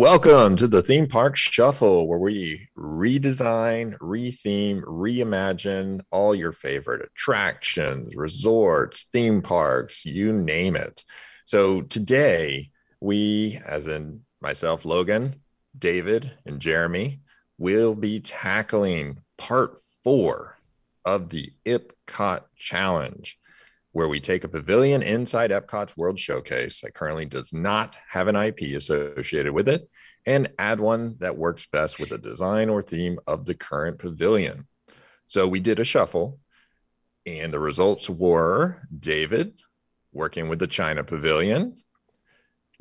Welcome to the Theme Park Shuffle, where we redesign, retheme, reimagine all your favorite attractions, resorts, theme parks, you name it. So today, we, as in myself, Logan, David, and Jeremy, will be tackling part four of the Epcot Challenge where we take a pavilion inside Epcot's World Showcase that currently does not have an IP associated with it and add one that works best with the design or theme of the current pavilion. So we did a shuffle, and the results were David working with the China Pavilion,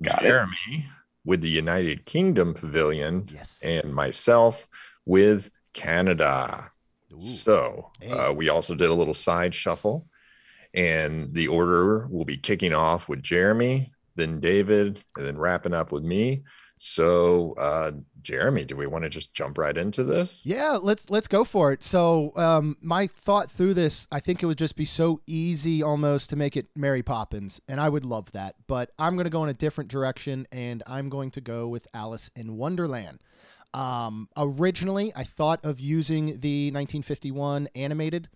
Got Jeremy it. with the United Kingdom Pavilion, yes. and myself with Canada. Ooh. So uh, we also did a little side shuffle and the order will be kicking off with Jeremy, then David, and then wrapping up with me. So, uh, Jeremy, do we want to just jump right into this? Yeah, let's let's go for it. So, um, my thought through this, I think it would just be so easy almost to make it Mary Poppins, and I would love that. But I'm going to go in a different direction, and I'm going to go with Alice in Wonderland. Um, originally, I thought of using the 1951 animated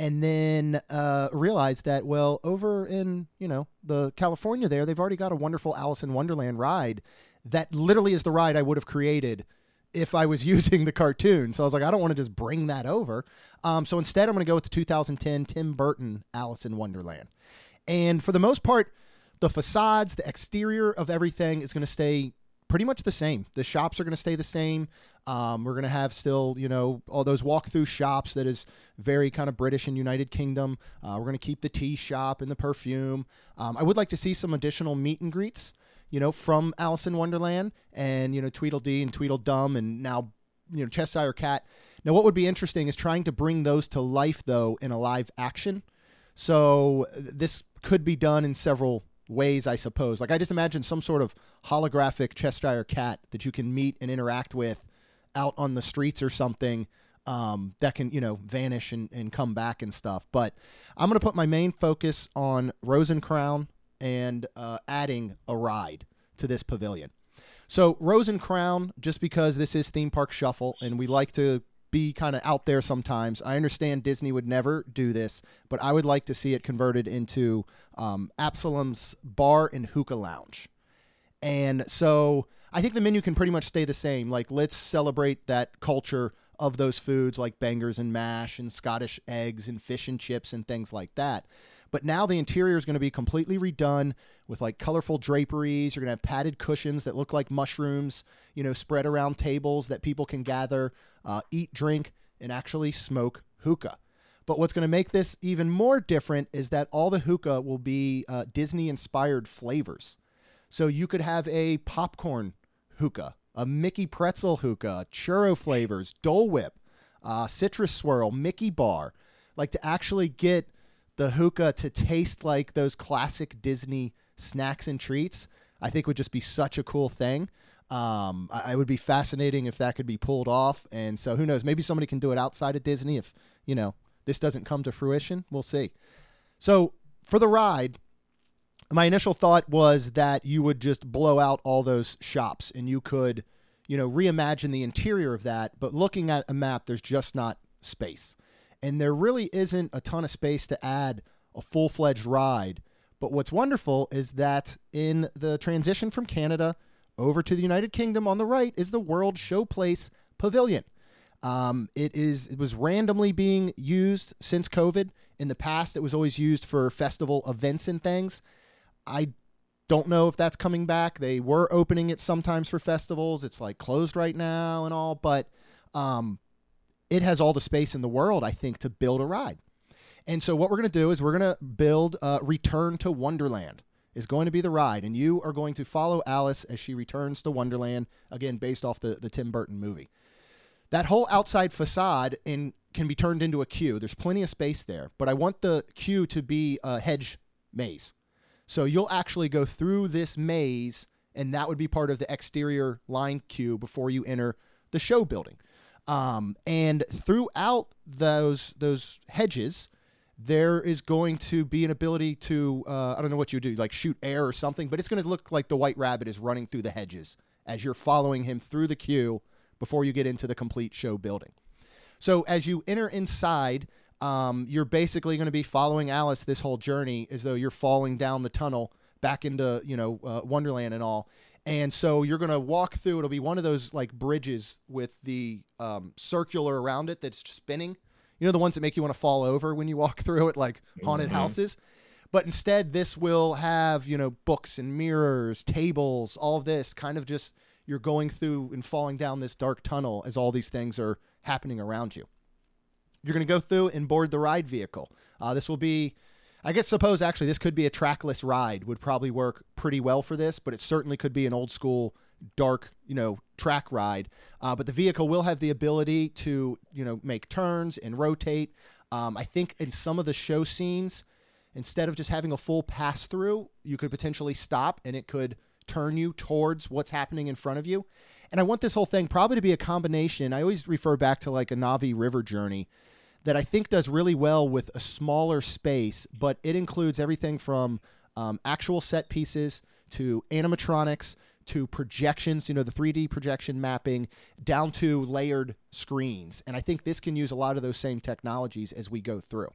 and then uh, realized that well over in you know the California there they've already got a wonderful Alice in Wonderland ride that literally is the ride I would have created if I was using the cartoon. So I was like, I don't want to just bring that over. Um, so instead, I'm going to go with the 2010 Tim Burton Alice in Wonderland. And for the most part, the facades, the exterior of everything is going to stay pretty much the same. The shops are going to stay the same. Um, we're going to have still, you know, all those walk-through shops that is very kind of British and United Kingdom. Uh, we're going to keep the tea shop and the perfume. Um, I would like to see some additional meet and greets, you know, from Alice in Wonderland and you know Tweedledee and Tweedledum and now you know Cheshire Cat. Now, what would be interesting is trying to bring those to life though in a live action. So this could be done in several ways, I suppose. Like I just imagine some sort of holographic Cheshire cat that you can meet and interact with out on the streets or something um, that can, you know, vanish and, and come back and stuff. But I'm going to put my main focus on Rose and Crown and uh, adding a ride to this pavilion. So Rose and Crown, just because this is theme park shuffle and we like to be kind of out there sometimes. I understand Disney would never do this, but I would like to see it converted into um, Absolem's Bar and Hookah Lounge. And so I think the menu can pretty much stay the same. Like, let's celebrate that culture of those foods like bangers and mash and Scottish eggs and fish and chips and things like that. But now the interior is going to be completely redone with like colorful draperies. You're going to have padded cushions that look like mushrooms, you know, spread around tables that people can gather, uh, eat, drink, and actually smoke hookah. But what's going to make this even more different is that all the hookah will be uh, Disney inspired flavors. So you could have a popcorn hookah, a Mickey pretzel hookah, churro flavors, Dole Whip, uh, citrus swirl, Mickey bar. Like to actually get the hookah to taste like those classic Disney snacks and treats, I think would just be such a cool thing. Um, I, I, would be fascinating if that could be pulled off. And so who knows? Maybe somebody can do it outside of Disney if, you know, this doesn't come to fruition. We'll see. So for the ride, my initial thought was that you would just blow out all those shops and you could, you know, reimagine the interior of that. But looking at a map, there's just not space and there really isn't a ton of space to add a full fledged ride. But what's wonderful is that in the transition from Canada over to the United Kingdom on the right is the World Showplace Pavilion. Um, it is it was randomly being used since COVID. In the past, it was always used for festival events and things. I don't know if that's coming back. They were opening it sometimes for festivals. It's like closed right now and all, but um, it has all the space in the world, I think, to build a ride. And so what we're going to do is we're going to build uh, Return to Wonderland is going to be the ride, and you are going to follow Alice as she returns to Wonderland, again, based off the, the Tim Burton movie. That whole outside facade in, can be turned into a queue. There's plenty of space there, but I want the queue to be a hedge maze. So you'll actually go through this maze, and that would be part of the exterior line queue before you enter the show building. Um, and throughout those those hedges, there is going to be an ability to uh, I don't know what you do, like shoot air or something, but it's going to look like the White Rabbit is running through the hedges as you're following him through the queue before you get into the complete show building. So as you enter inside, um, you're basically going to be following Alice this whole journey as though you're falling down the tunnel back into you know uh, Wonderland and all. And so you're going to walk through. It'll be one of those like bridges with the um, circular around it that's spinning. You know the ones that make you want to fall over when you walk through it, like haunted Mhm. houses. But instead, this will have you know books and mirrors, tables, all of this kind of just you're going through and falling down this dark tunnel as all these things are happening around you. You're going to go through and board the ride vehicle. Uh, this will be, I guess, suppose actually this could be a trackless ride. Would probably work pretty well for this, but it certainly could be an old school dark, you know, track ride. Uh, but the vehicle will have the ability to, you know, make turns and rotate. Um, I think in some of the show scenes, instead of just having a full pass through, you could potentially stop and it could turn you towards what's happening in front of you. And I want this whole thing probably to be a combination. I always refer back to like a Na'vi River journey that I think does really well with a smaller space, but it includes everything from um, actual set pieces to animatronics to projections, you know, the 3D projection mapping down to layered screens. And I think this can use a lot of those same technologies as we go through.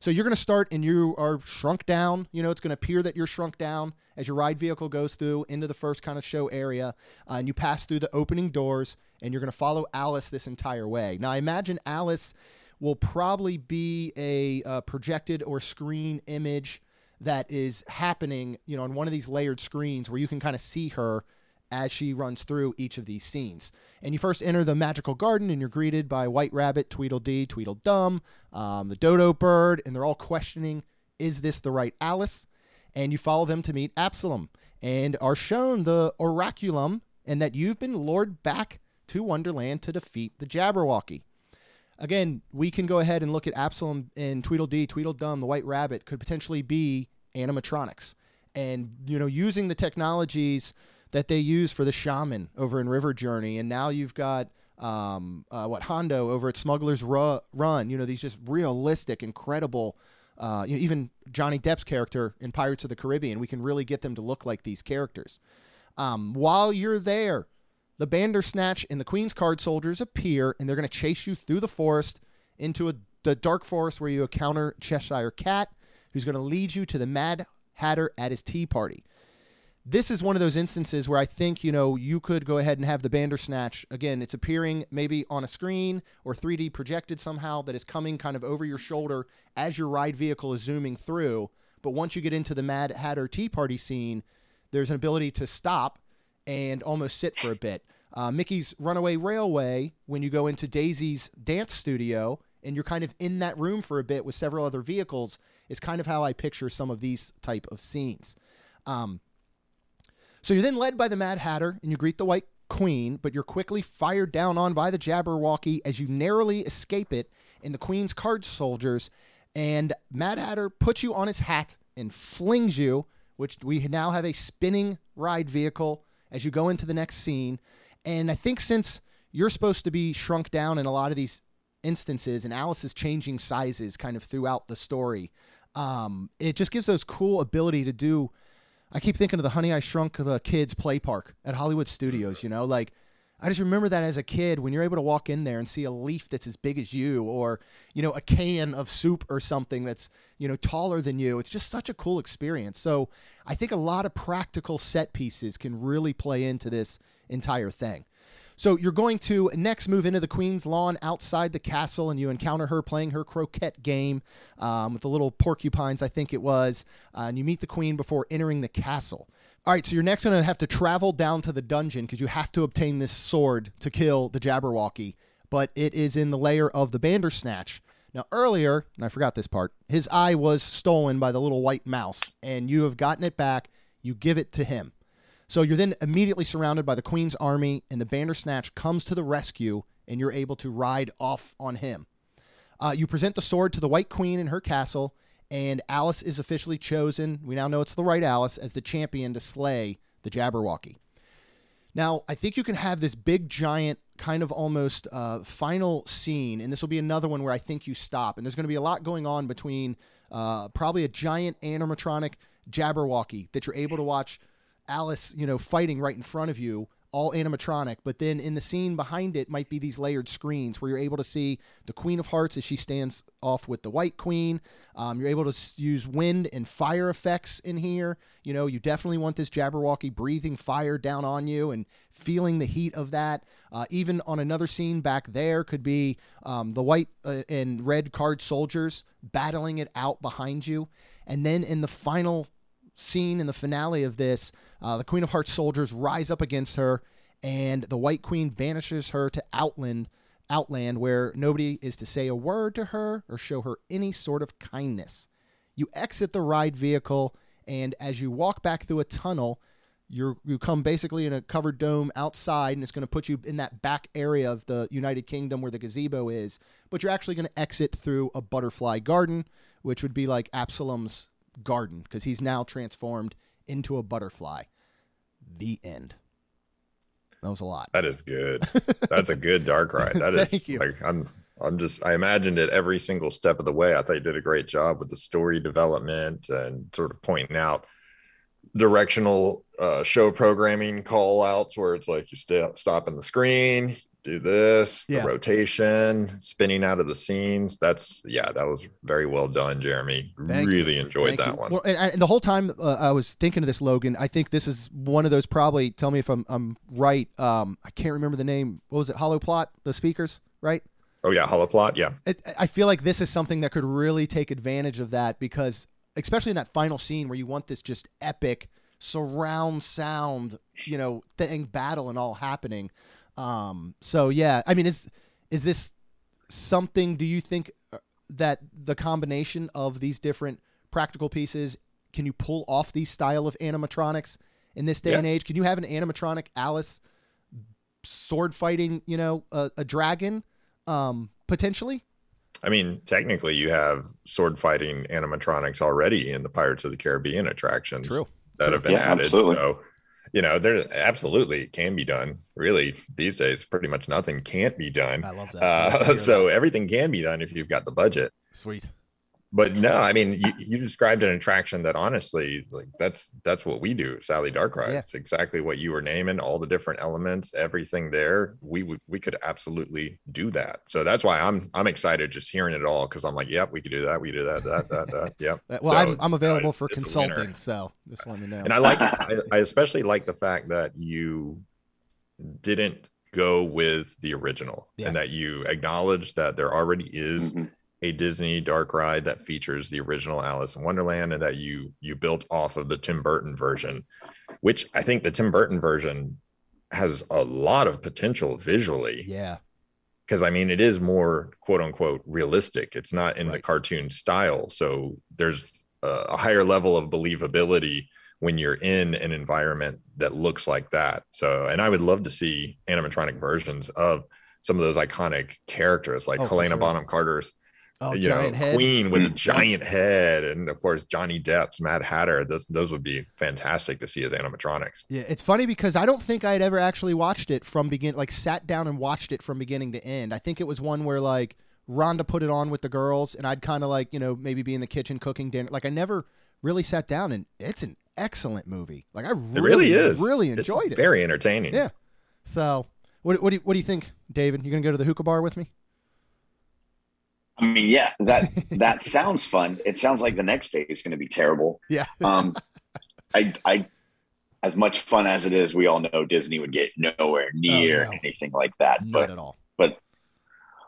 So you're going to start and you are shrunk down. You know, it's going to appear that you're shrunk down as your ride vehicle goes through into the first kind of show area. Uh, and you pass through the opening doors and you're going to follow Alice this entire way. Now, I imagine Alice will probably be a uh, projected or screen image that is happening, you know, on one of these layered screens where you can kind of see her as she runs through each of these scenes. And you first enter the magical garden and you're greeted by White Rabbit, Tweedledee, Tweedledum, um, the Dodo Bird, and they're all questioning, is this the right Alice? And you follow them to meet Absolem and are shown the Oraculum and that you've been lured back to Wonderland to defeat the Jabberwocky. Again, we can go ahead and look at Absolem and Tweedledee, Tweedledum, the White Rabbit could potentially be animatronics. And, you know, using the technologies that they use for the shaman over in River Journey, and now you've got um, uh, what Hondo over at Smuggler's Ru- Run. You know, these just realistic, incredible. Uh, you know, even Johnny Depp's character in Pirates of the Caribbean, we can really get them to look like these characters. Um, while you're there, the Bandersnatch and the Queen's Card soldiers appear, and they're going to chase you through the forest into a, the dark forest where you encounter Cheshire Cat, who's going to lead you to the Mad Hatter at his tea party this is one of those instances where I think, you know, you could go ahead and have the Bandersnatch. Again, it's appearing maybe on a screen or 3D projected somehow that is coming kind of over your shoulder as your ride vehicle is zooming through. But once you get into the Mad Hatter Tea Party scene, there's an ability to stop and almost sit for a bit. Uh, Mickey's Runaway Railway, when you go into Daisy's dance studio and you're kind of in that room for a bit with several other vehicles, is kind of how I picture some of these type of scenes. Um, so you're then led by the Mad Hatter and you greet the White Queen, but you're quickly fired down on by the Jabberwocky as you narrowly escape it in the Queen's card soldiers. And Mad Hatter puts you on his hat and flings you, which we now have a spinning ride vehicle as you go into the next scene. And I think since you're supposed to be shrunk down in a lot of these instances, and Alice is changing sizes kind of throughout the story, um, it just gives those cool ability to do. I keep thinking of the Honey I Shrunk the Kids play park at Hollywood Studios. You know, like I just remember that as a kid when you're able to walk in there and see a leaf that's as big as you, or you know, a can of soup or something that's you know taller than you. It's just such a cool experience. So I think a lot of practical set pieces can really play into this entire thing. So you're going to next move into the Queen's lawn outside the castle, and you encounter her playing her croquet game um, with the little porcupines, I think it was. Uh, and you meet the Queen before entering the castle. All right, so you're next going to have to travel down to the dungeon because you have to obtain this sword to kill the Jabberwocky, but it is in the layer of the Bandersnatch. Now, earlier, and I forgot this part, his eye was stolen by the little white mouse, and you have gotten it back. You give it to him. So you're then immediately surrounded by the Queen's army, and the Bandersnatch comes to the rescue, and you're able to ride off on him. Uh, you present the sword to the White Queen in her castle, and Alice is officially chosen. We now know it's the right Alice as the champion to slay the Jabberwocky. Now, I think you can have this big, giant, kind of almost uh, final scene, and this will be another one where I think you stop. And there's going to be a lot going on between uh, probably a giant animatronic Jabberwocky that you're able to watch Alice, you know, fighting right in front of you all animatronic. But then in the scene behind it might be these layered screens where you're able to see the Queen of Hearts as she stands off with the White Queen. Um, you're able to use wind and fire effects in here. You know, you definitely want this Jabberwocky breathing fire down on you and feeling the heat of that. Uh, even on another scene back there could be um, the white uh, and red card soldiers battling it out behind you. And then in the final scene in the finale of this, uh, the Queen of Hearts soldiers rise up against her, and the White Queen banishes her to Outland, Outland, where nobody is to say a word to her or show her any sort of kindness. You exit the ride vehicle, and as you walk back through a tunnel, you're you come basically in a covered dome outside, and it's going to put you in that back area of the United Kingdom where the gazebo is. But you're actually going to exit through a butterfly garden, which would be like Absolem's garden because he's now transformed into a butterfly. The end. That was a lot. That is good. That's a good dark ride. That Thank is you. like I'm I'm just I imagined it every single step of the way. I thought you did a great job with the story development and sort of pointing out directional uh, show programming call outs where it's like you stop in the screen, do this, Yeah. the rotation, spinning out of the scenes. That's yeah, that was very well done, Jeremy. Thank you. really enjoyed Thank that you. one. Well, and, and the whole time uh, I was thinking of this, Logan. I think this is one of those. Probably tell me if I'm I'm right. Um, I can't remember the name. What was it? Holoplot. The speakers, right? oh yeah, Holoplot yeah. it, I feel like this is something that could really take advantage of that because, especially in that final scene where you want this just epic surround sound, you know, thing, battle and all happening. Um, so yeah, I mean, is is this something? Do you think uh, that the combination of these different practical pieces can you pull off these style of animatronics in this day Yeah. and age? Can you have an animatronic Alice sword fighting, you know, a, a dragon, um, potentially? I mean, technically, you have sword fighting animatronics already in the Pirates of the Caribbean attractions True. that True. have been Yeah, added. absolutely. So, you know, there absolutely can be done. Really, these days, pretty much nothing can't be done. I love that. I love to Uh, so that. everything can be done if you've got the budget. sweet. But no, I mean, you, you described an attraction that honestly, like that's that's what we do, Sally Dark Ride. Yeah. It's exactly what you were naming, all the different elements, everything there. We would we could absolutely do that. So that's why I'm I'm excited just hearing it all because I'm like, yep, we could do that, we do that, that, that, that. Yep. Well, So, I'm, I'm available for it's a winner. consulting, so just let me know. And I like I, I especially like the fact that you didn't go with the original Yeah. and that you acknowledge that there already is Mhm. A Disney dark ride that features the original Alice in Wonderland and that you you built off of the Tim Burton version, which I think the Tim Burton version has a lot of potential visually yeah, because I mean it is more quote unquote realistic. It's not in the cartoon style, so there's a, a higher level of believability when you're in an environment that looks like that. So, and I would love to see animatronic versions of some of those iconic characters, like Oh, Helena sure. Bonham Carter's oh, you giant know, head. Queen with the Mm. giant head, and of course Johnny Depp's Mad Hatter. Those those would be fantastic to see as animatronics. Yeah, it's funny because I don't think I'd ever actually watched it from begin, like sat down and watched it from beginning to end. I think it was one where like Rhonda put it on with the girls, and I'd kind of like you know maybe be in the kitchen cooking dinner. Like I never really sat down, and it's an excellent movie. Like I really, It really is. really It's enjoyed it. Very entertaining. Yeah. So, what, what do you, what do you think, David? You gonna go to the hookah bar with me? I mean, yeah, that that sounds fun. It sounds like the next day is going to be terrible. Yeah. Um, I, I, as much fun as it is, we all know Disney would get nowhere near no. anything like that. Not But at all. but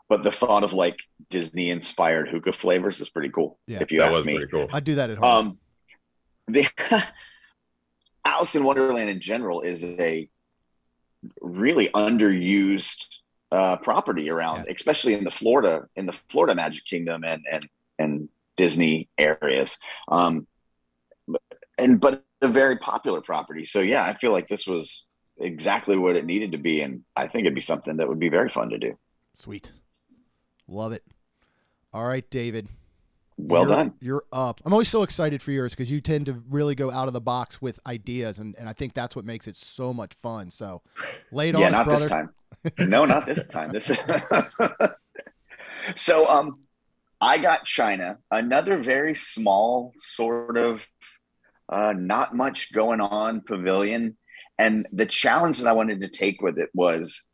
but the thought of like Disney inspired hookah flavors is pretty cool. Yeah. If you that ask was me. pretty cool. I'd do that at home. Um, the Alice in Wonderland in general is a really underused uh, property around, especially in the Florida in the Florida Magic Kingdom and and and Disney areas. Um, and but a very popular property. So yeah, I feel like this was exactly what it needed to be, and I think it'd be something that would be very fun to do. Sweet. Love it. All right, David. Well you're, done. You're up. I'm always so excited for yours because you tend to really go out of the box with ideas, and, and I think that's what makes it so much fun. So, lay it yeah, on us, not brother. No, not this time. This is so. Um, I got China, another very small sort of, uh, not much going on pavilion, And the challenge that I wanted to take with it was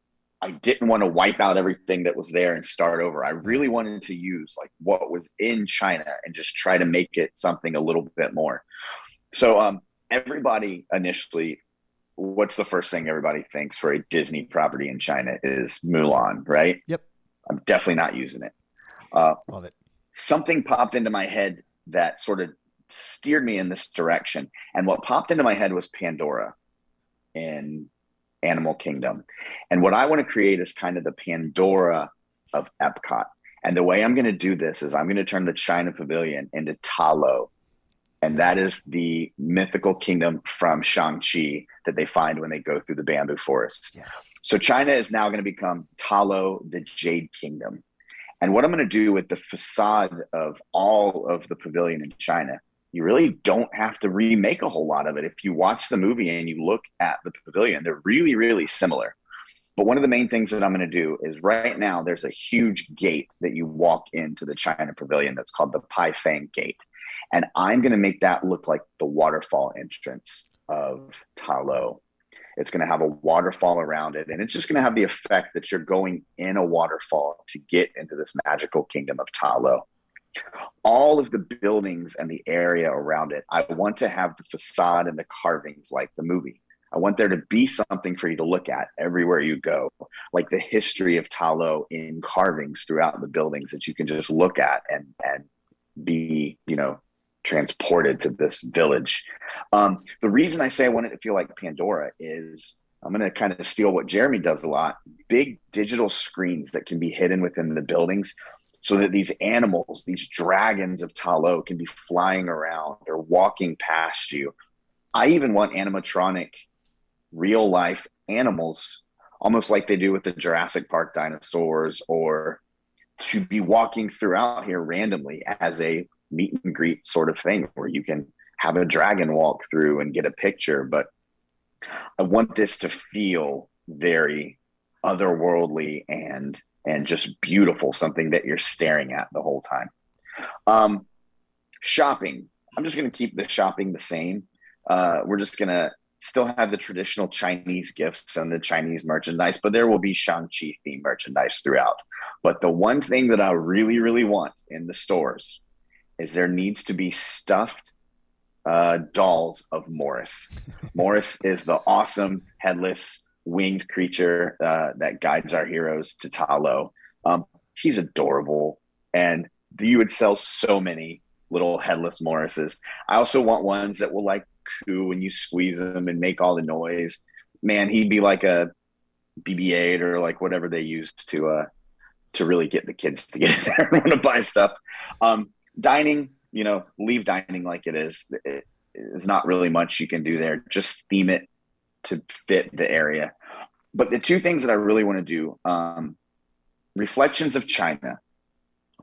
I didn't want to wipe out everything that was there and start over. I really wanted to use like what was in China and just try to make it something a little bit more. So um, everybody initially, what's the first thing everybody thinks for a Disney property in China is Mulan, right? Yep. I'm definitely not using it. Uh, Love it. Something popped into my head that sort of steered me in this direction. And what popped into my head was Pandora in Animal Kingdom. And what I want to create is kind of the Pandora of Epcot. And the way I'm going to do this is I'm going to turn the China Pavilion into Ta Lo. And that is the mythical kingdom from Shang-Chi that they find when they go through the bamboo forest. Yes. So China is now going to become Ta Lo, the Jade Kingdom. And what I'm going to do with the facade of all of the pavilion in China, you really don't have to remake a whole lot of it. If you watch the movie and you look at the pavilion, they're really, really similar. But one of the main things that I'm going to do is right now there's a huge gate that you walk into the China Pavilion that's called the Pai Fang Gate. And I'm going to make that look like the waterfall entrance of Ta Lo. It's going to have a waterfall around it. And it's just going to have the effect that you're going in a waterfall to get into this magical kingdom of Ta Lo. All of the buildings and the area around it, I want to have the facade and the carvings like the movie. I want there to be something for you to look at everywhere you go, like the history of Ta Lo in carvings throughout the buildings that you can just look at and and be, you know, transported to this village. Um, the reason I say I want it to feel like Pandora is I'm going to kind of steal what Jeremy does a lot big digital screens that can be hidden within the buildings so that these animals, these dragons of Ta Lo, can be flying around or walking past you. I even want animatronic, real life animals, almost like they do with the Jurassic Park dinosaurs, or to be walking throughout here randomly as a meet and greet sort of thing where you can have a dragon walk through and get a picture. But I want this to feel very otherworldly and and just beautiful, something that you're staring at the whole time. Um, shopping. I'm just going to keep the shopping the same. Uh, we're just going to still have the traditional Chinese gifts and the Chinese merchandise, but there will be Shang-Chi themed merchandise throughout. But the one thing that I really, really want in the stores is there needs to be stuffed uh, dolls of Morris. Morris is the awesome headless winged creature uh, that guides our heroes to Ta Lo. Um, he's adorable, and you would sell so many little headless Morrises. I also want ones that will like coo when you squeeze them and make all the noise. Man, he'd be like a BB-8 or like whatever they use to uh to really get the kids to get there and want to buy stuff. Um, dining, you know, leave dining like it is. It is not really much you can do there. Just theme it to fit the area. But the two things that I really want to do, um, Reflections of China.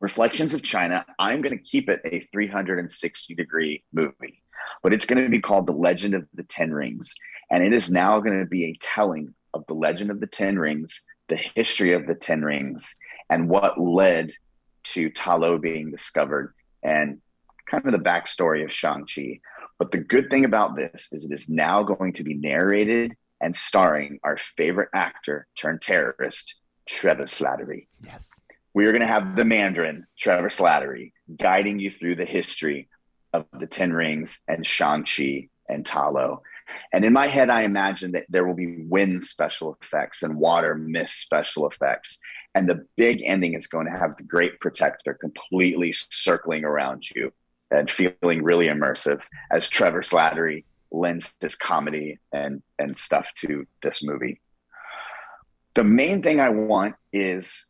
Reflections of China, I'm going to keep it a 360 degree movie, but it's going to be called The Legend of the Ten Rings. And it is now going to be a telling of the legend of the Ten Rings, the history of the Ten Rings, and what led to Ta Lo being discovered and kind of the backstory of Shang-Chi. But the good thing about this is it is now going to be narrated and starring our favorite actor turned terrorist, Trevor Slattery. Yes. We are going to have the Mandarin, Trevor Slattery, guiding you through the history of the Ten Rings and Shang-Chi and Ta Lo. And in my head, I imagine that there will be wind special effects and water mist special effects. And the big ending is going to have the great protector completely circling around you and feeling really immersive as Trevor Slattery lends his comedy and and stuff to this movie. The main thing I want is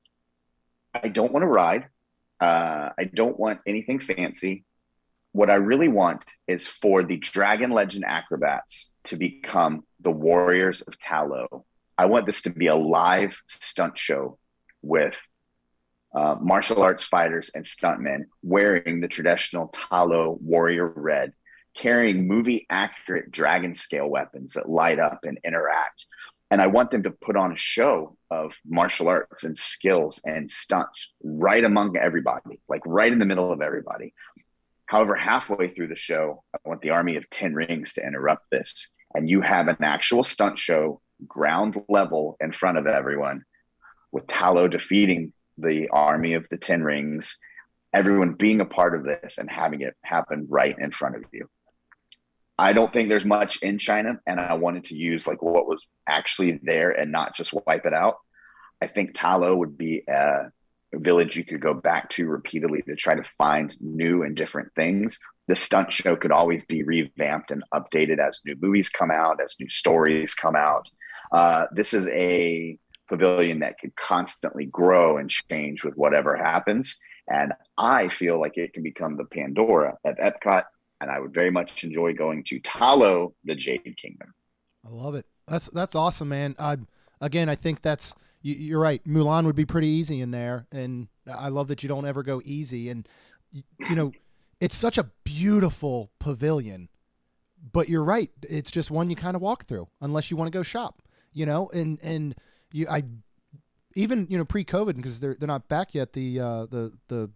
I don't want to ride. Uh, I don't want anything fancy. What I really want is for the Dragon Legend acrobats to become the warriors of Ta Lo. I want this to be a live stunt show with uh, martial arts fighters and stuntmen wearing the traditional Ta Lo warrior red, carrying movie accurate dragon scale weapons that light up and interact. And I want them to put on a show of martial arts and skills and stunts right among everybody, like right in the middle of everybody. However, halfway through the show, I want the army of 10 rings to interrupt this and you have an actual stunt show ground level in front of everyone with Ta Lo defeating the army of the Ten Rings, everyone being a part of this and having it happen right in front of you. I don't think there's much in China, and I wanted to use like what was actually there and not just wipe it out. I think Ta Lo would be a village you could go back to repeatedly to try to find new and different things. The stunt show could always be revamped and updated as new movies come out, as new stories come out. Uh, this is a pavilion that could constantly grow and change with whatever happens. And I feel like it can become the Pandora at Epcot. And I would very much enjoy going to Ta Lo, the Jade Kingdom. I love it. That's that's awesome, man. I, again, I think that's you, are right. Mulan would be pretty easy in there, and I love that you don't ever go easy. And you know, it's such a beautiful pavilion, but you're right. It's just one you kind of walk through unless you want to go shop. You know, and and you I even you know pre-COVID because they're they're not back yet. The uh, the the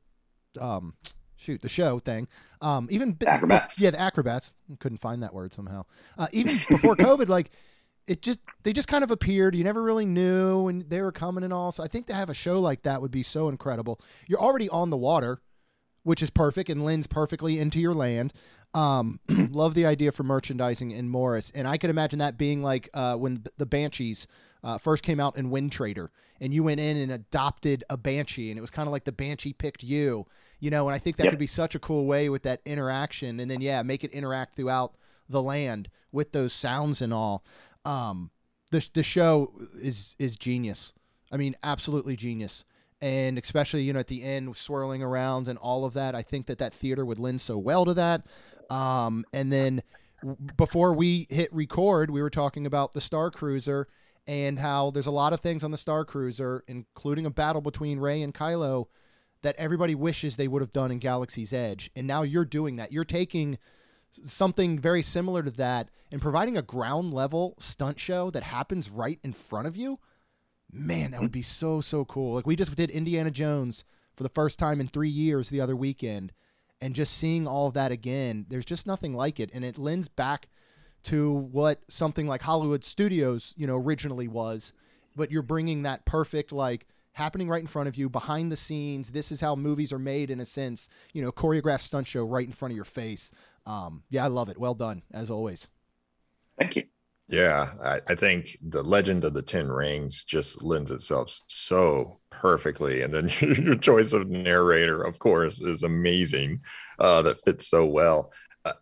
um shoot the show thing. Um, even acrobats. Yeah, the acrobats. Couldn't find that word somehow. Uh, even before COVID, like it just they just kind of appeared. You never really knew, and they were coming and all. So I think to have a show like that would be so incredible. You're already on the water, which is perfect and lends perfectly into your land. Um, love the idea for merchandising in Morris, and I could imagine that being like uh, when the Banshees uh, first came out in Windtrader, and you went in and adopted a Banshee, and it was kind of like the Banshee picked you, you know. And I think that yep. could be such a cool way with that interaction, and then yeah, make it interact throughout the land with those sounds and all. Um, the the show is is genius. I mean, absolutely genius. And especially you know at the end, swirling around and all of that. I think that that theater would lend so well to that. Um, and then before we hit record, we were talking about the Star Cruiser and how there's a lot of things on the Star Cruiser, including a battle between Rey and Kylo, that everybody wishes they would have done in Galaxy's Edge. And now you're doing that. You're taking something very similar to that and providing a ground level stunt show that happens right in front of you, man, that would be so so cool. Like we just did Indiana Jones for the first time in 3 years the other weekend and just seeing all of that again, there's just nothing like it and it lends back to what something like Hollywood Studios, you know, originally was, but you're bringing that perfect like happening right in front of you behind the scenes this is how movies are made in a sense you know choreographed stunt show right in front of your face um, yeah, I love it. Well done, as always. Thank you. Yeah, I, I, think the legend of the Ten Rings just lends itself so perfectly. And then your choice of narrator, of course, is amazing. Uh, that fits so well.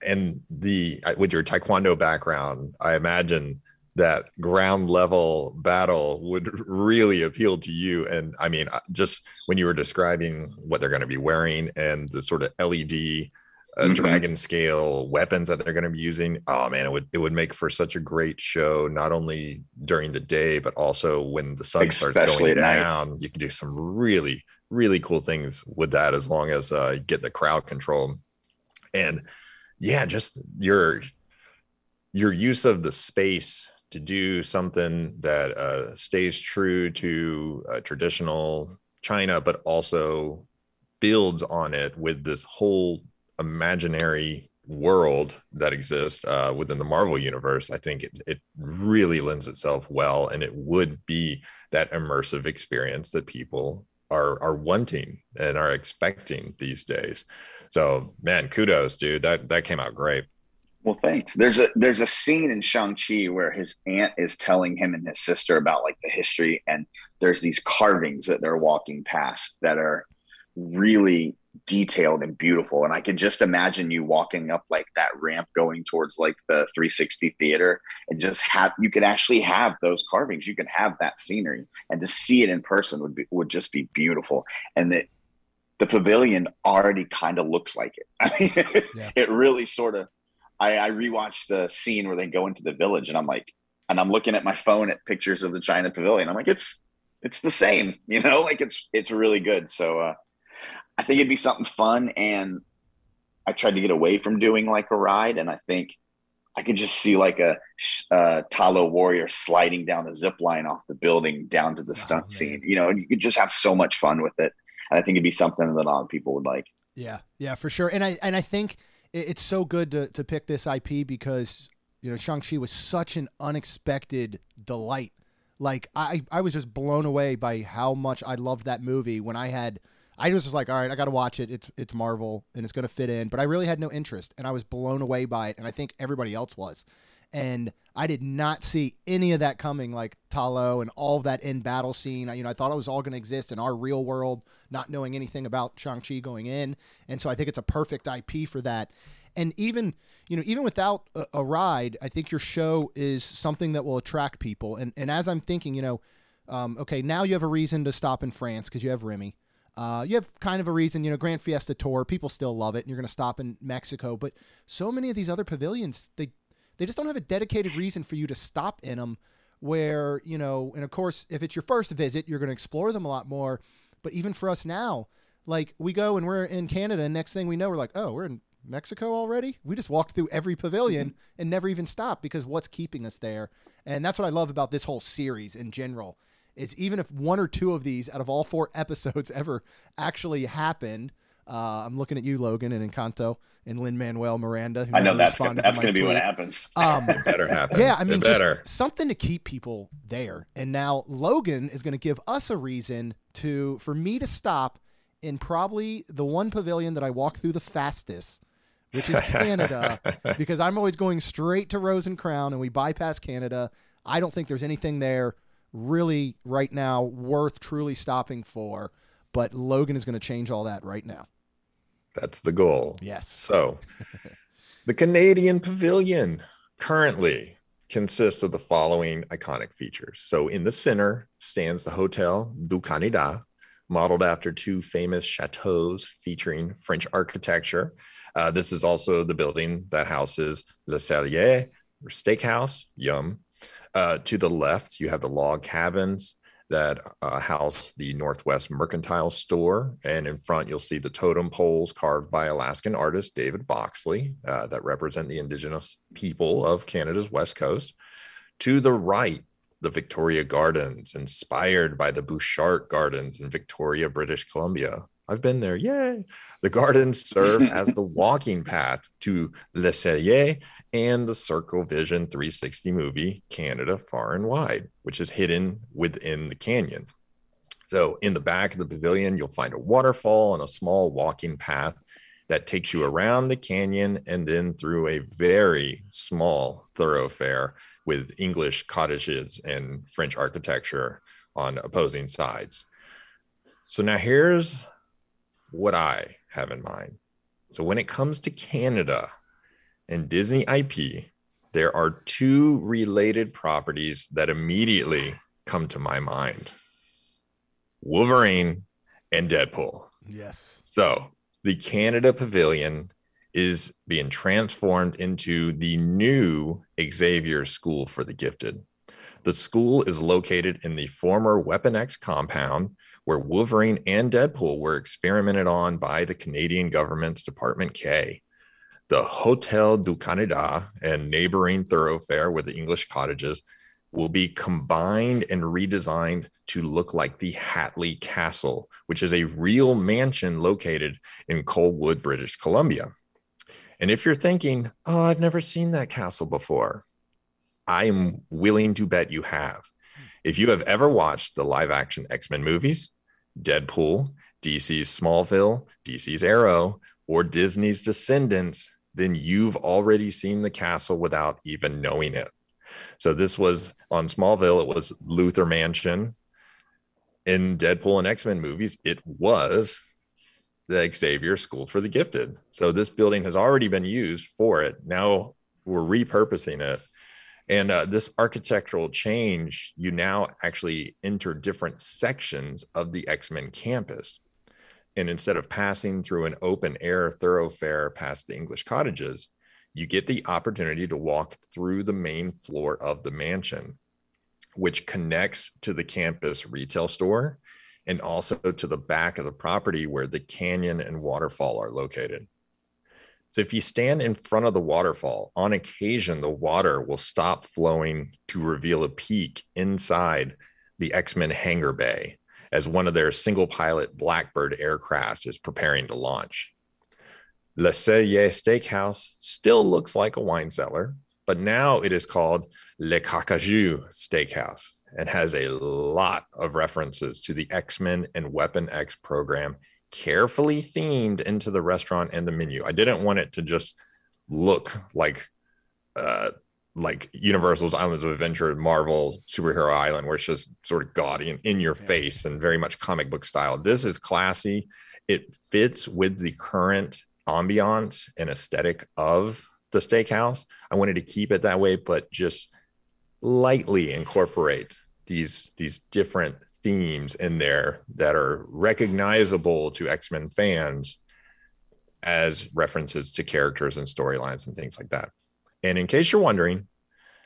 And the with your Taekwondo background, I imagine that ground level battle would really appeal to you. And I mean, uh, just when you were describing what they're going to be wearing and the sort of LED uh, mm-hmm. dragon scale weapons that they're going to be using. Oh man, it would it would make for such a great show, not only during the day but also when the sun Especially starts going down. Night. You can do some really really cool things with that as long as uh, you get the crowd control. And yeah, just your your use of the space to do something that uh, stays true to uh, traditional China, but also builds on it with this whole imaginary world that exists uh, within the Marvel universe, I think it, it really lends itself well, and it would be that immersive experience that people are are wanting and are expecting these days. So, man, kudos, dude. That that came out great. Well, thanks. There's a there's a scene in Shang Chi where his aunt is telling him and his sister about like the history, and there's these carvings that they're walking past that are really detailed and beautiful. And I can just imagine you walking up like that ramp going towards like the 360 theater and just have you could actually have those carvings. You can have that scenery and to see it in person would be would just be beautiful. And that the pavilion already kind of looks like it. I mean, yeah. it really sort of I, I rewatched the scene where they go into the village and I'm like, and I'm looking at my phone at pictures of the China pavilion. I'm like, it's it's the same, you know, like it's it's really good. So uh I think it'd be something fun. And I tried to get away from doing like a ride. And I think I could just see like a uh, Ta Lo warrior sliding down the zip line off the building down to the oh, stunt oh, scene. You know, and you could just have so much fun with it. And I think it'd be something that a lot of people would like. Yeah, yeah, for sure. And I and I think it's so good to to pick this IP because You know, Shang-Chi was such an unexpected delight. Like I I was just blown away by how much I loved that movie when I had I was just like, all right, I got to watch it. It's it's Marvel and it's going to fit in, but I really had no interest and I was blown away by it and I think everybody else was. And I did not see any of that coming like Ta Lo and all that in battle scene. You know, I thought it was all going to exist in our real world, not knowing anything about Shang-Chi going in. And so I think it's a perfect IP for that and even you know even without a, a, ride i think your show is something that will attract people and and as i'm thinking you know um, okay now you have a reason to stop in france because you have remy uh, you have kind of a reason you know grand fiesta tour people still love it and you're going to stop in mexico but so many of these other pavilions they they just don't have a dedicated reason for you to stop in them where you know and of course if it's your first visit you're going to explore them a lot more but even for us now like we go and we're in canada and next thing we know we're like oh we're in Mexico already? We just walked through every pavilion mm-hmm. and never even stopped because what's keeping us there? And that's what I love about this whole series in general. Is even if one or two of these out of all four episodes ever actually happened, uh, I'm looking at you, Logan, and Encanto, and Lin Manuel Miranda. I know that's gonna, that's going to be what happens. Um, it better happen. Yeah, I mean, just something to keep people there. And now Logan is going to give us a reason to for me to stop in probably the one pavilion that I walk through the fastest which is Canada, because I'm always going straight to Rose and Crown and we bypass Canada. I don't think there's anything there really right now worth truly stopping for, but Logan is going to change all that right now. That's the goal. Yes. So, the Canadian Pavilion currently consists of the following iconic features. So, in the center stands the Hotel du Canada, modeled after two famous chateaus featuring French architecture. Uh, this is also the building that houses Le Cellier or Steakhouse. Yum. Uh, to the left, you have the log cabins that uh, house the Northwest Mercantile Store. And in front, you'll see the totem poles carved by Alaskan artist David Boxley uh, that represent the indigenous people of Canada's West Coast. To the right, the Victoria Gardens, inspired by the Butchart Gardens in Victoria, British Columbia. I've been there. Yay. The gardens serve as the walking path to Le Cellier and the Circle Vision 360 movie, Canada Far and Wide, which is hidden within the canyon. So, in the back of the pavilion, you'll find a waterfall and a small walking path that takes you around the canyon and then through a very small thoroughfare with English cottages and French architecture on opposing sides. So, now here's what I have in mind. So when it comes to Canada and Disney IP, there are two related properties that immediately come to my mind Wolverine and Deadpool. Yes. So the Canada Pavilion is being transformed into the new Xavier School for the Gifted. The school is located in the former Weapon X compound where Wolverine and Deadpool were experimented on by the Canadian government's Department K. The Hotel du Canada and neighboring thoroughfare with the English cottages will be combined and redesigned to look like the Hatley Castle, which is a real mansion located in Colwood, British Columbia. And if you're thinking, oh, I've never seen that castle before, I am willing to bet you have. Hmm. If you have ever watched the live action X Men movies, Deadpool, DC's Smallville, DC's Arrow, or Disney's Descendants, then you've already seen the castle without even knowing it. So this was on Smallville, it was Luthor Mansion. In Deadpool and X Men movies, it was the Xavier School for the Gifted. So this building has already been used for it. Now we're repurposing it and uh, this architectural change, you now actually enter different sections of the X Men campus. And instead of passing through an open air thoroughfare past the English cottages, you get the opportunity to walk through the main floor of the mansion, which connects to the campus retail store and also to the back of the property where the canyon and waterfall are located. So if you stand in front of the waterfall, on occasion, the water will stop flowing to reveal a peek inside the X Men hangar bay as one of their single pilot Blackbird aircraft is preparing to launch. Le Cellier Steakhouse still looks like a wine cellar, but now it is called Le Carcajou Steakhouse and has a lot of references to the X Men and Weapon X program, carefully themed into the restaurant and the menu. I didn't want it to just look like uh, like Universal's Islands of Adventure, Marvel Superhero Island, where it's just sort of gaudy and in your face and very much comic book style. This is classy. It fits with the current ambiance and aesthetic of the steakhouse. I wanted to keep it that way, but just lightly incorporate these these different themes in there that are recognizable to X-Men fans as references to characters and storylines and things like that. And in case you're wondering,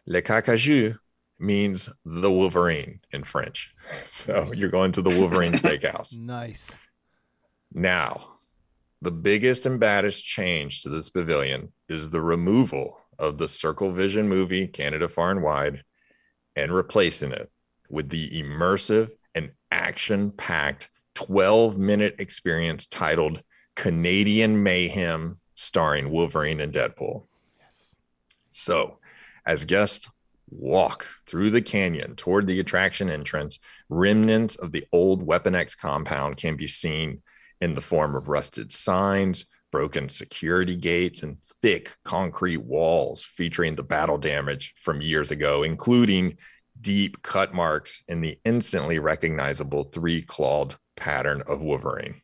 Le Carcajou means the Wolverine in French. So you're going to the Wolverine Steakhouse. Nice. Now, the biggest and baddest change to this pavilion is the removal of the Circle Vision movie, Canada Far and Wide, and replacing it with the immersive and action packed 12 minute experience titled Canadian Mayhem, starring Wolverine and Deadpool. So, as guests walk through the canyon toward the attraction entrance, remnants of the old Weapon X compound can be seen in the form of rusted signs, broken security gates, and thick concrete walls featuring the battle damage from years ago, including deep cut marks in the instantly recognizable three clawed pattern of Wolverine.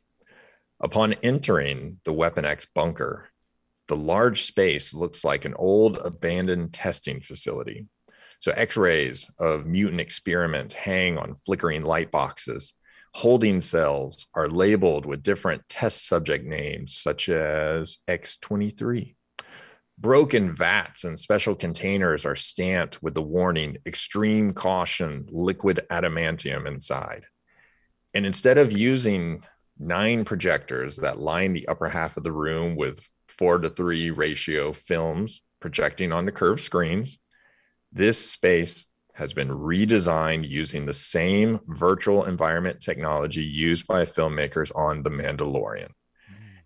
Upon entering the Weapon X bunker, the large space looks like an old abandoned testing facility. So, x rays of mutant experiments hang on flickering light boxes. Holding cells are labeled with different test subject names, such as X23. Broken vats and special containers are stamped with the warning extreme caution, liquid adamantium inside. And instead of using nine projectors that line the upper half of the room with four to three ratio films projecting onto curved screens. This space has been redesigned using the same virtual environment technology used by filmmakers on The Mandalorian.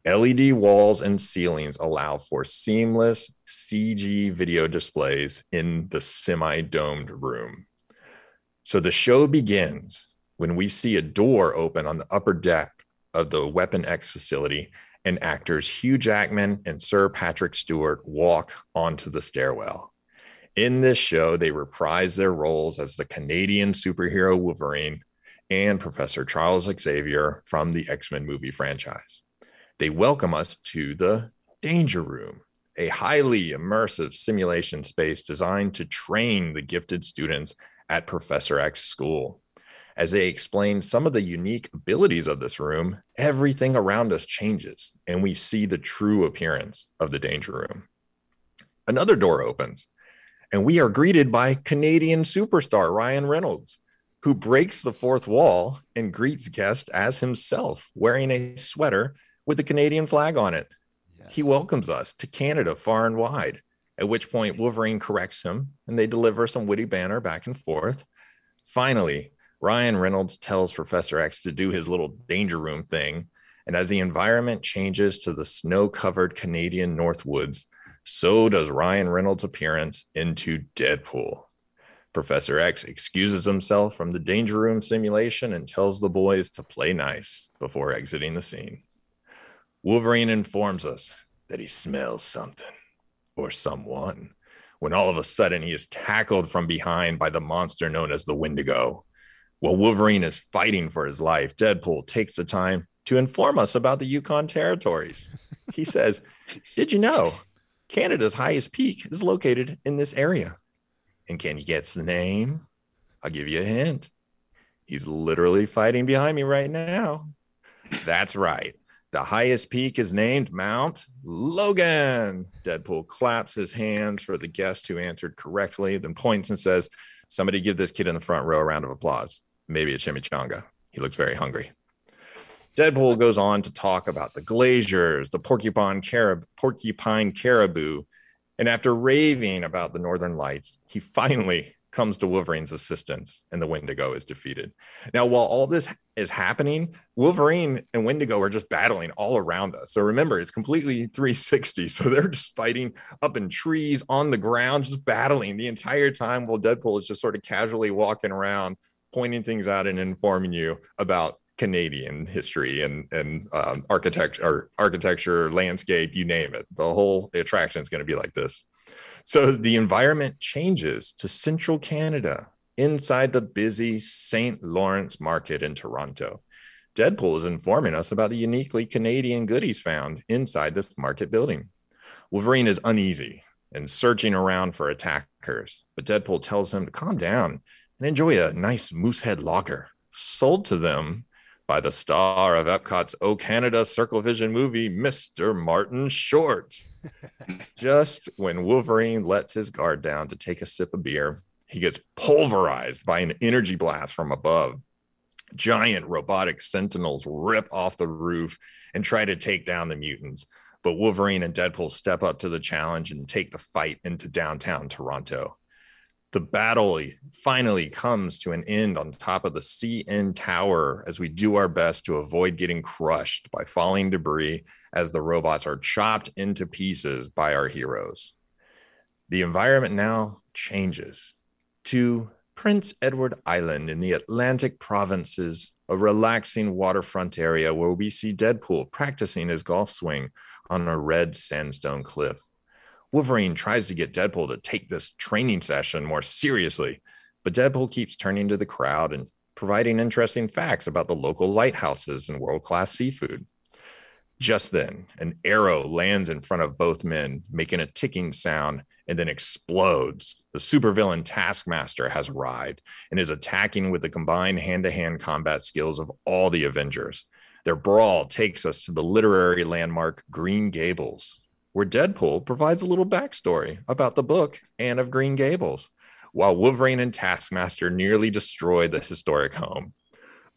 LED walls and ceilings allow for seamless CG video displays in the semi domed room. So the show begins when we see a door open on the upper deck of the Weapon X facility and actors Hugh Jackman and Sir Patrick Stewart walk onto the stairwell. In this show, they reprise their roles as the Canadian superhero Wolverine and Professor Charles Xavier from the X Men movie franchise. They welcome us to the Danger Room, a highly immersive simulation space designed to train the gifted students at Professor X school. As they explain some of the unique abilities of this room, everything around us changes and we see the true appearance of the danger room. Another door opens and we are greeted by Canadian superstar Ryan Reynolds, who breaks the fourth wall and greets guests as himself, wearing a sweater with the Canadian flag on it. Yes. He welcomes us to Canada far and wide, at which point Wolverine corrects him and they deliver some witty banter back and forth. Finally, Ryan Reynolds tells Professor X to do his little danger room thing. And as the environment changes to the snow covered Canadian Northwoods, so does Ryan Reynolds' appearance into Deadpool. Professor X excuses himself from the danger room simulation and tells the boys to play nice before exiting the scene. Wolverine informs us that he smells something or someone when all of a sudden he is tackled from behind by the monster known as the Wendigo. While Wolverine is fighting for his life, Deadpool takes the time to inform us about the Yukon territories. He says, Did you know Canada's highest peak is located in this area? And can you guess the name? I'll give you a hint. He's literally fighting behind me right now. That's right. The highest peak is named Mount Logan. Deadpool claps his hands for the guest who answered correctly, then points and says, Somebody give this kid in the front row a round of applause maybe a chimichanga. He looks very hungry. Deadpool goes on to talk about the glaciers, the porcupine, carib- porcupine caribou, and after raving about the northern lights, he finally comes to Wolverine's assistance and the Wendigo is defeated. Now, while all this is happening, Wolverine and Wendigo are just battling all around us. So remember, it's completely 360. So they're just fighting up in trees, on the ground, just battling the entire time while Deadpool is just sort of casually walking around, pointing things out and informing you about Canadian history and and um, architecture, architecture, landscape, you name it. The whole attraction is going to be like this. So the environment changes to central Canada inside the busy St. Lawrence market in Toronto. Deadpool is informing us about the uniquely Canadian goodies found inside this market building. Wolverine is uneasy and searching around for attackers, but Deadpool tells him to calm down and enjoy a nice Moosehead lager sold to them by the star of Epcot's O Canada Circle Vision movie, Mr. Martin Short. Just when Wolverine lets his guard down to take a sip of beer, he gets pulverized by an energy blast from above. Giant robotic sentinels rip off the roof and try to take down the mutants. But Wolverine and Deadpool step up to the challenge and take the fight into downtown Toronto the battle finally comes to an end on top of the CN Tower as we do our best to avoid getting crushed by falling debris as the robots are chopped into pieces by our heroes. The environment now changes to Prince Edward Island in the Atlantic provinces, a relaxing waterfront area where we see Deadpool practicing his golf swing on a red sandstone cliff. Wolverine tries to get Deadpool to take this training session more seriously, but Deadpool keeps turning to the crowd and providing interesting facts about the local lighthouses and world class seafood. Just then, an arrow lands in front of both men, making a ticking sound and then explodes. The supervillain Taskmaster has arrived and is attacking with the combined hand to hand combat skills of all the Avengers. Their brawl takes us to the literary landmark Green Gables, where Deadpool provides a little backstory about the book Anne of Green Gables, while Wolverine and Taskmaster nearly destroy the historic home.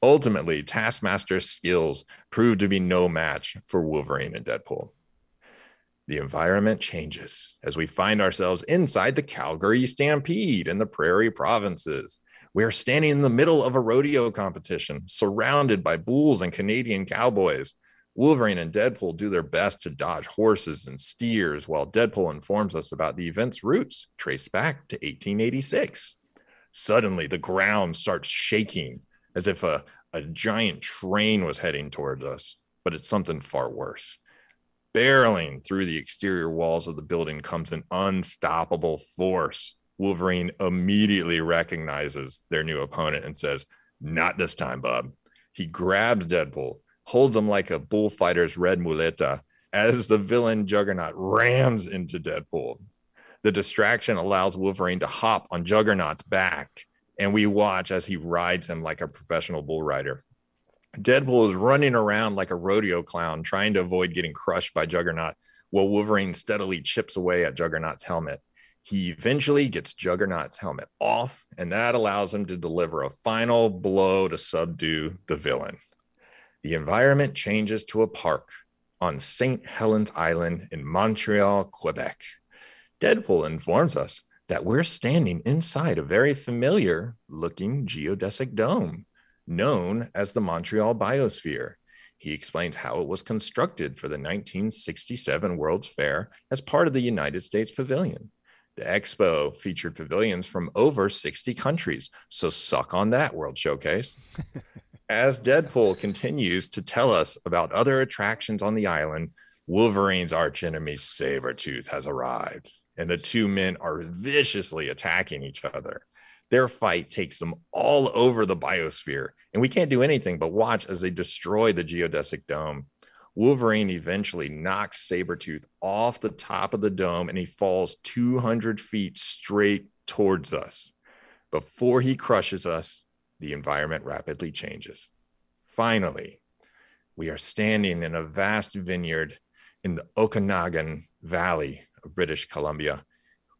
Ultimately, Taskmaster's skills prove to be no match for Wolverine and Deadpool. The environment changes as we find ourselves inside the Calgary Stampede in the Prairie Provinces. We are standing in the middle of a rodeo competition, surrounded by bulls and Canadian cowboys. Wolverine and Deadpool do their best to dodge horses and steers, while Deadpool informs us about the event's roots traced back to 1886. Suddenly, the ground starts shaking as if a, a giant train was heading towards us, but it's something far worse. Barreling through the exterior walls of the building comes an unstoppable force. Wolverine immediately recognizes their new opponent and says, Not this time, Bob. He grabs Deadpool holds him like a bullfighter's red muleta as the villain Juggernaut rams into Deadpool. The distraction allows Wolverine to hop on Juggernaut's back, and we watch as he rides him like a professional bull rider. Deadpool is running around like a rodeo clown, trying to avoid getting crushed by Juggernaut, while Wolverine steadily chips away at Juggernaut's helmet. He eventually gets Juggernaut's helmet off, and that allows him to deliver a final blow to subdue the villain the environment changes to a park on St. Helens Island in Montreal, Quebec. Deadpool informs us that we're standing inside a very familiar looking geodesic dome known as the Montreal Biosphere. He explains how it was constructed for the 1967 World's Fair as part of the United States Pavilion. The expo featured pavilions from over 60 countries, so suck on that World Showcase. as Deadpool continues to tell us about other attractions on the island, Wolverine's archenemy Sabretooth has arrived, and the two men are viciously attacking each other. Their fight takes them all over the biosphere, and we can't do anything but watch as they destroy the geodesic dome. Wolverine eventually knocks Sabretooth off the top of the dome and he falls 200 feet straight towards us. Before he crushes us, the environment rapidly changes. Finally, we are standing in a vast vineyard in the Okanagan Valley of British Columbia,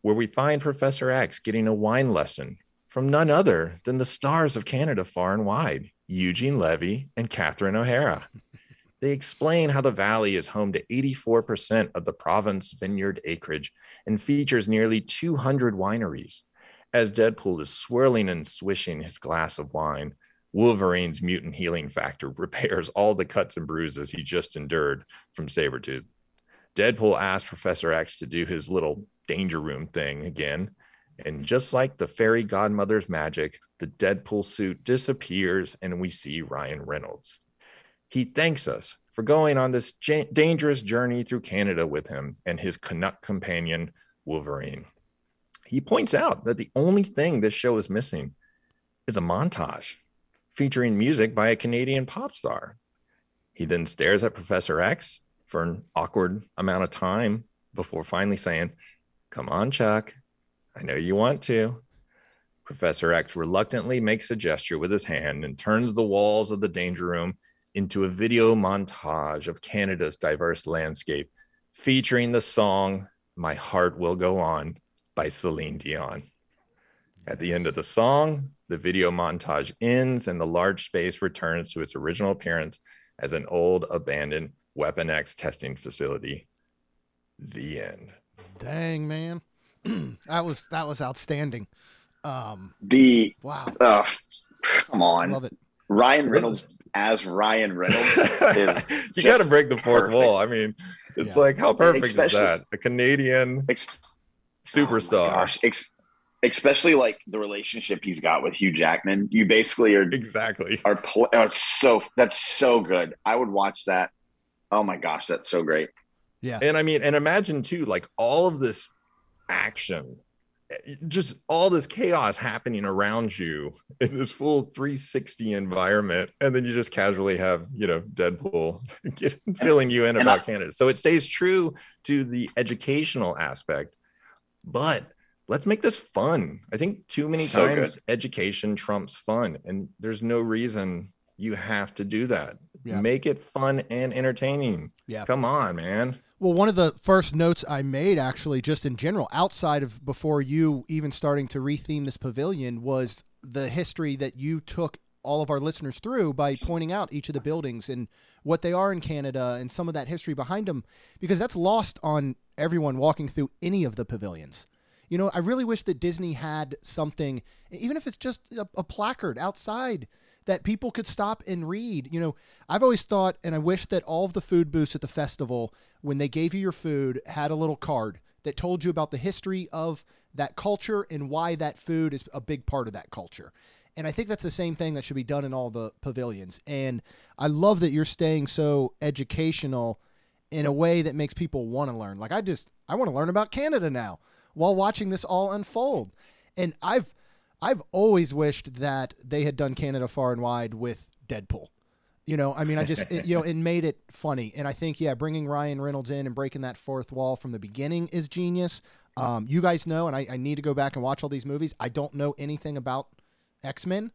where we find Professor X getting a wine lesson from none other than the stars of Canada far and wide, Eugene Levy and Catherine O'Hara. They explain how the valley is home to 84% of the province vineyard acreage and features nearly 200 wineries. As Deadpool is swirling and swishing his glass of wine, Wolverine's mutant healing factor repairs all the cuts and bruises he just endured from Sabretooth. Deadpool asks Professor X to do his little danger room thing again. And just like the fairy godmother's magic, the Deadpool suit disappears and we see Ryan Reynolds. He thanks us for going on this j- dangerous journey through Canada with him and his Canuck companion, Wolverine. He points out that the only thing this show is missing is a montage featuring music by a Canadian pop star. He then stares at Professor X for an awkward amount of time before finally saying, Come on, Chuck. I know you want to. Professor X reluctantly makes a gesture with his hand and turns the walls of the danger room into a video montage of Canada's diverse landscape, featuring the song My Heart Will Go On by Celine Dion. At the end of the song, the video montage ends and the large space returns to its original appearance as an old abandoned Weapon X testing facility. The end. Dang man, that was that was outstanding. Um, the wow, uh, come on, love it. Ryan Reynolds as Ryan Reynolds is you got to break the fourth perfect. wall. I mean, it's Yeah. like how perfect Especially- is that? A Canadian ex- Oh superstar. Oh gosh, ex- especially like the relationship he's got with Hugh Jackman. You basically are exactly. are, pl- are so that's so good. I would watch that. Oh my gosh, that's so great. Yeah, And I mean, and imagine too, like all of this action, just all this chaos happening around you in this full 360 environment. And then you just casually have, you know, Deadpool get, filling you in about I- Canada. So it stays true to the educational aspect, but let's make this fun. I think too many So times education trumps fun, and there's no reason you have to do that. Yeah. Make it fun and entertaining. Yeah. Come on, man. Well, one of the first notes I made, actually, just in general, outside of before you even starting to retheme this pavilion, was the history that you took all of our listeners through by pointing out each of the buildings and what they are in Canada and some of that history behind them, because that's lost on everyone walking through any of the pavilions. You know, I really wish that Disney had something, even if it's just a, a placard outside that people could stop and read. You know, I've always thought, and I wish that all of the food booths at the festival, when they gave you your food, had a little card that told you about the history of that culture and why that food is a big part of that culture. And I think that's the same thing that should be done in all the pavilions. And I love that you're staying so educational in a way that makes people want to learn. Like I just I want to learn about Canada now while watching this all unfold. And I've I've always wished that they had done Canada far and wide with Deadpool. You know, I mean, I just it, you know it made it funny, and I think yeah, bringing Ryan Reynolds in and breaking that fourth wall from the beginning is genius. Um, you guys know, and I, I need to go back and watch all these movies. I don't know anything about X Men,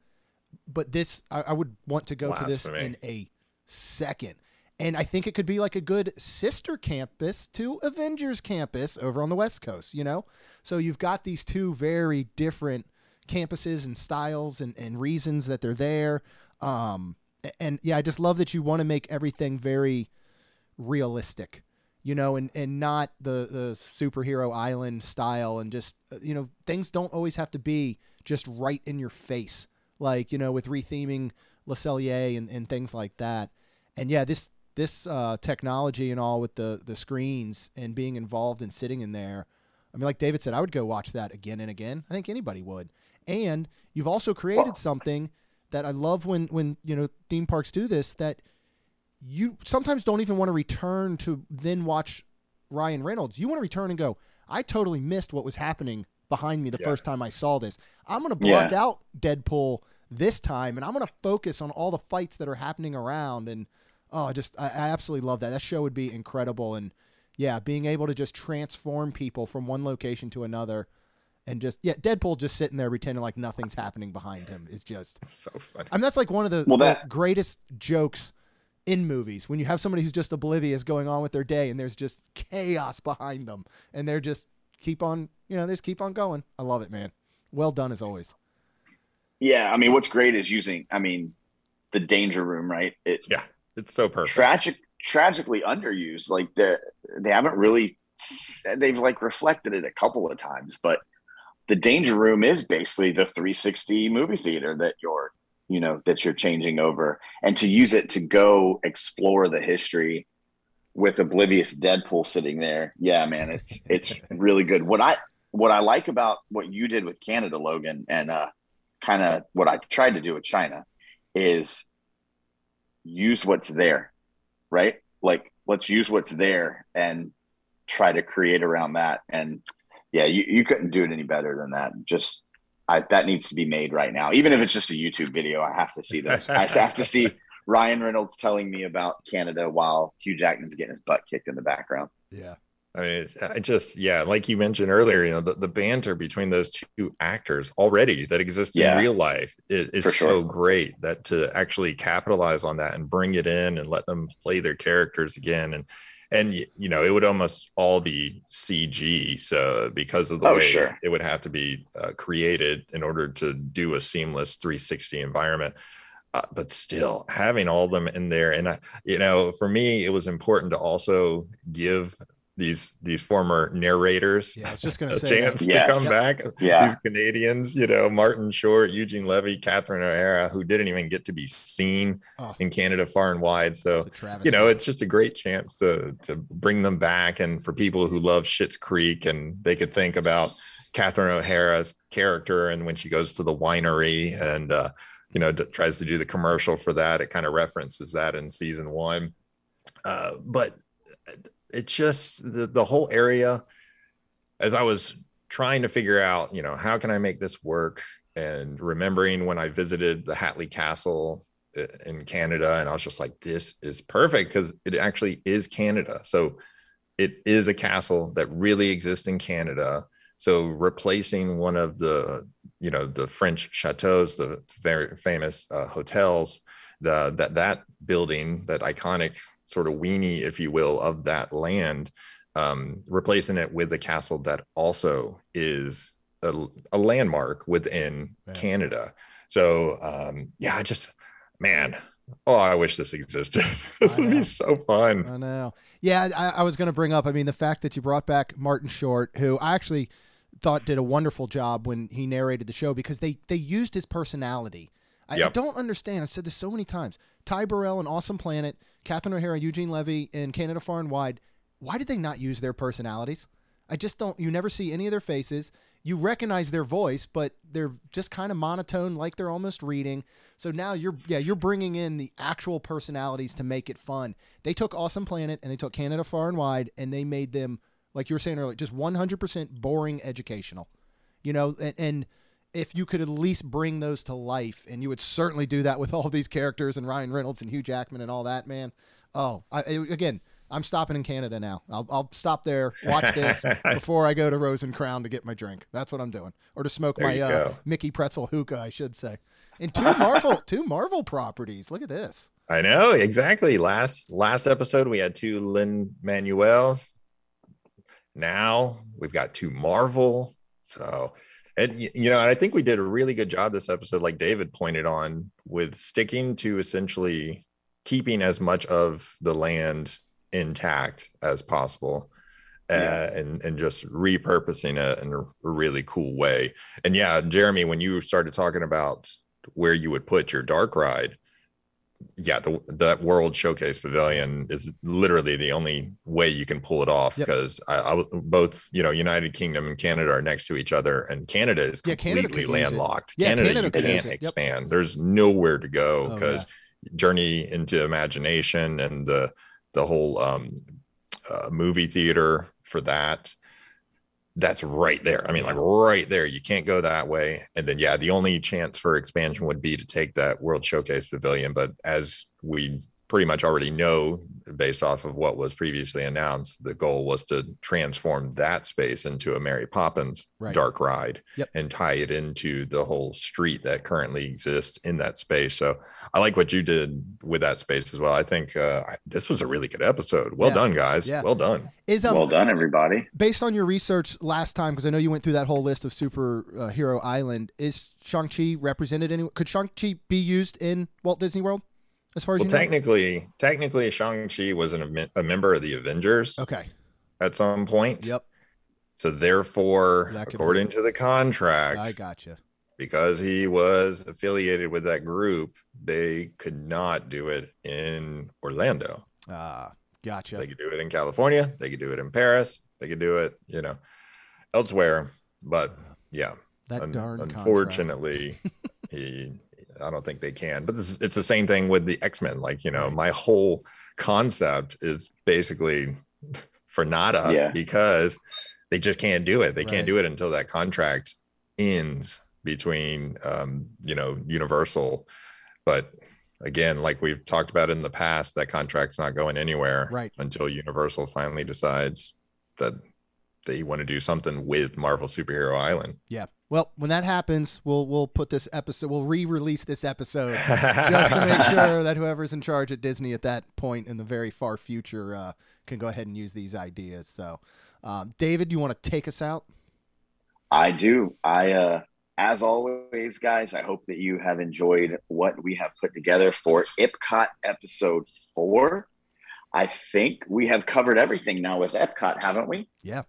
but this I, I would want to go to this in a second. And I think it could be like a good sister campus to Avengers campus over on the West Coast, you know? So you've got these two very different campuses and styles and, and reasons that they're there. Um, and yeah, I just love that you want to make everything very realistic, you know, and, and not the, the superhero island style. And just, uh, you know, things don't always have to be just right in your face, like, you know, with retheming Le Cellier and, and things like that. And yeah, this, this uh, technology and all with the, the screens and being involved and sitting in there. I mean, like David said, I would go watch that again and again. I think anybody would. And you've also created something that I love when when you know theme parks do this that you sometimes don't even want to return to then watch Ryan Reynolds. You want to return and go, I totally missed what was happening behind me the Yeah. first time I saw this. I'm going to block out Deadpool this time and I'm going to focus on all the fights that are happening around and oh, I just I, I absolutely love that. That show would be incredible and yeah, being able to just transform people from one location to another and just yeah, Deadpool just sitting there pretending like nothing's happening behind him is just so funny. I mean, that's like one of the, Well, the greatest jokes in movies when you have somebody who's just oblivious going on with their day and there's just chaos behind them and they're just keep on, you know, they just keep on going. I love it, man. Well done as always. Yeah, I mean, what's great is using. I mean, the danger room, right? It Yeah, it's so perfect. tragic, tragically underused. Like they they haven't really they've like reflected it a couple of times, but the danger room is basically the 360 movie theater that you're you know that you're changing over and to use it to go explore the history with oblivious deadpool sitting there. Yeah man it's it's really good. What i what i like about what you did with canada logan and uh kind of what i tried to do with china is use what's there right? Like let's use what's there and try to create around that. And yeah you, you couldn't do it any better than that. Just I, that needs to be made right now. Even if it's just a YouTube video, I have to see this. I have to see Ryan Reynolds telling me about Canada while Hugh Jackman's getting his butt kicked in the background. Yeah. I mean, I just, yeah, like you mentioned earlier, you know, the, the banter between those two actors already that exists yeah, in real life is, is sure. so great that to actually capitalize on that and bring it in and let them play their characters again. And and you know it would almost all be cg so because of the oh, way sure. it would have to be uh, created in order to do a seamless 360 environment uh, but still having all of them in there and I, you know for me it was important to also give these these former narrators yeah, I was just gonna a say chance yes. to come back. Yeah. These Canadians, you know, Martin Short, Eugene Levy, Catherine O'Hara, who didn't even get to be seen oh. in Canada far and wide. So you know, it's just a great chance to to bring them back. And for people who love Schitt's Creek and they could think about Catherine O'Hara's character and when she goes to the winery and uh, you know, d- tries to do the commercial for that, it kind of references that in season one. Uh, but it's just the, the whole area as i was trying to figure out you know how can i make this work? And remembering when i visited the hatley castle uh, in canada and i was just like this is perfect because it actually is canada. So it is a castle that really exists in canada. So replacing one of the you know the french chateaus the very famous uh, hotels the that that building that iconic sort of weenie, if you will, of that land, um, replacing it with a castle that also is a, a landmark within yeah. Canada. So um, yeah, I just man, oh, I wish this existed. this would be so fun. I know. Yeah, I, I was going to bring up. I mean, the fact that you brought back Martin Short, who I actually thought did a wonderful job when he narrated the show because they they used his personality. I, yep. I don't understand. I've said this so many times. Ty Burrell and Awesome Planet Catherine O'Hara, Eugene Levy in Canada Far and Wide, why did they not use their personalities? I just don't. You never see any of their faces. You recognize their voice, but they're just kind of monotone, like they're almost reading. So now you're, yeah, you're bringing in the actual personalities to make it fun. They took Awesome Planet and they took Canada Far and Wide, and they made them, like you were saying earlier, just 100% boring educational. You know, and, and if you could at least bring those to life, and you would certainly do that with all of these characters and Ryan Reynolds and Hugh Jackman and all that, man. Oh, I, again, I'm stopping in Canada now. I'll, I'll stop there, watch this before I go to Rose and Crown to get my drink. That's what I'm doing, or to smoke there my uh, Mickey Pretzel hookah, I should say. And two Marvel, two Marvel properties. Look at this. I know exactly. Last last episode we had two Lin Manuels. Now we've got two Marvel. So and you know, and I think we did a really good job this episode, like David pointed on, with sticking to essentially keeping as much of the land intact as possible. Uh, yeah. and and just repurposing it in a really cool way. And yeah, Jeremy, when you started talking about where you would put your dark ride, yeah, the that World Showcase Pavilion is literally the only way you can pull it off because yep. I, I, both you know United Kingdom and Canada are next to each other, and Canada is yeah, completely Canada landlocked. Yeah, Canada, Canada you can't expand. Yep. There's nowhere to go because oh, yeah. Journey into Imagination and the the whole um, uh, movie theater for that that's right there. I mean, like right there. You can't go that way. And then, yeah, the only chance for expansion would be to take that World Showcase Pavilion. But as we pretty much already know based off of what was previously announced the goal was to transform that space into a mary poppins right. dark ride yep. and tie it into the whole street that currently exists in that space so i like what you did with that space as well i think uh, this was a really good episode well yeah. done guys yeah. well done is um, well done everybody based on your research last time because i know you went through that whole list of super uh, hero island is shang-chi represented any could shang-chi be used in walt disney world as far as well, you know? technically, technically, Shang Chi was an, a member of the Avengers. Okay. At some point. Yep. So therefore, according to the contract, I gotcha. because he was affiliated with that group, they could not do it in Orlando. Ah, gotcha. They could do it in California. They could do it in Paris. They could do it, you know, elsewhere. But yeah, that un- darn unfortunately, he. I don't think they can. But this is, it's the same thing with the X Men. Like you know, Right. my whole concept is basically for nada Yeah. because they just can't do it. They Right. can't do it until that contract ends between um, you know Universal. But again, like we've talked about in the past, that contract's not going anywhere Right. until Universal finally decides that they want to do something with Marvel Superhero Island. Yeah. Well, when that happens, we'll we'll put this episode. We'll re-release this episode just to make sure that whoever's in charge at Disney at that point in the very far future uh, can go ahead and use these ideas. So, um, David, you want to take us out? I do. I, uh, as always, guys, I hope that you have enjoyed what we have put together for Epcot episode four. I think we have covered everything now with Epcot, haven't we? Yeah.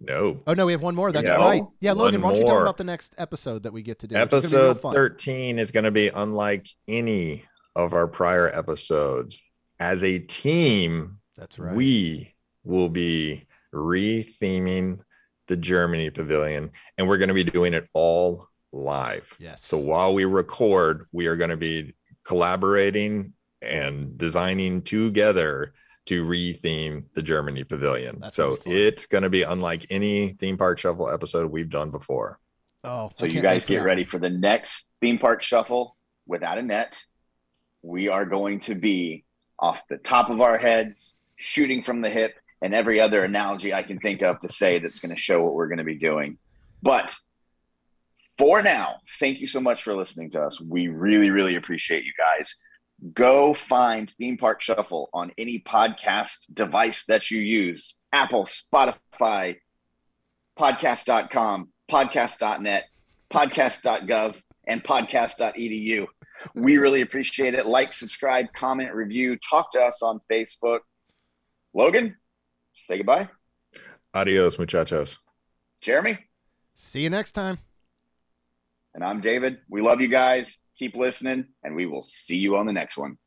No. Oh no, we have one more. That's Yeah. right. Yeah, One Logan, why don't you talk about the next episode that we get to do? which is gonna be real Episode 13 is going to be unlike any of our prior episodes. As a team, That's right. we will be re-theming the Germany pavilion and we're going to be doing it all live. yes. So while we record, we are going to be collaborating and designing together to re-theme the Germany pavilion. That's so gonna it's going to be unlike any theme park shuffle episode we've done before. oh, So you guys get that ready for the next theme park shuffle without a net. We are going to be off the top of our heads, shooting from the hip, and every other analogy I can think of to say that's going to show what we're going to be doing. But for now, thank you so much for listening to us. We really, really appreciate you guys. Go find Theme Park Shuffle on any podcast device that you use Apple, Spotify, podcast.com, podcast.net, podcast.gov, and podcast.edu. We really appreciate it. Like, subscribe, comment, review, talk to us on Facebook. Logan, say goodbye. Adios, muchachos. Jeremy, See you next time. and I'm David. We love you guys. Keep listening, and we will see you on the next one.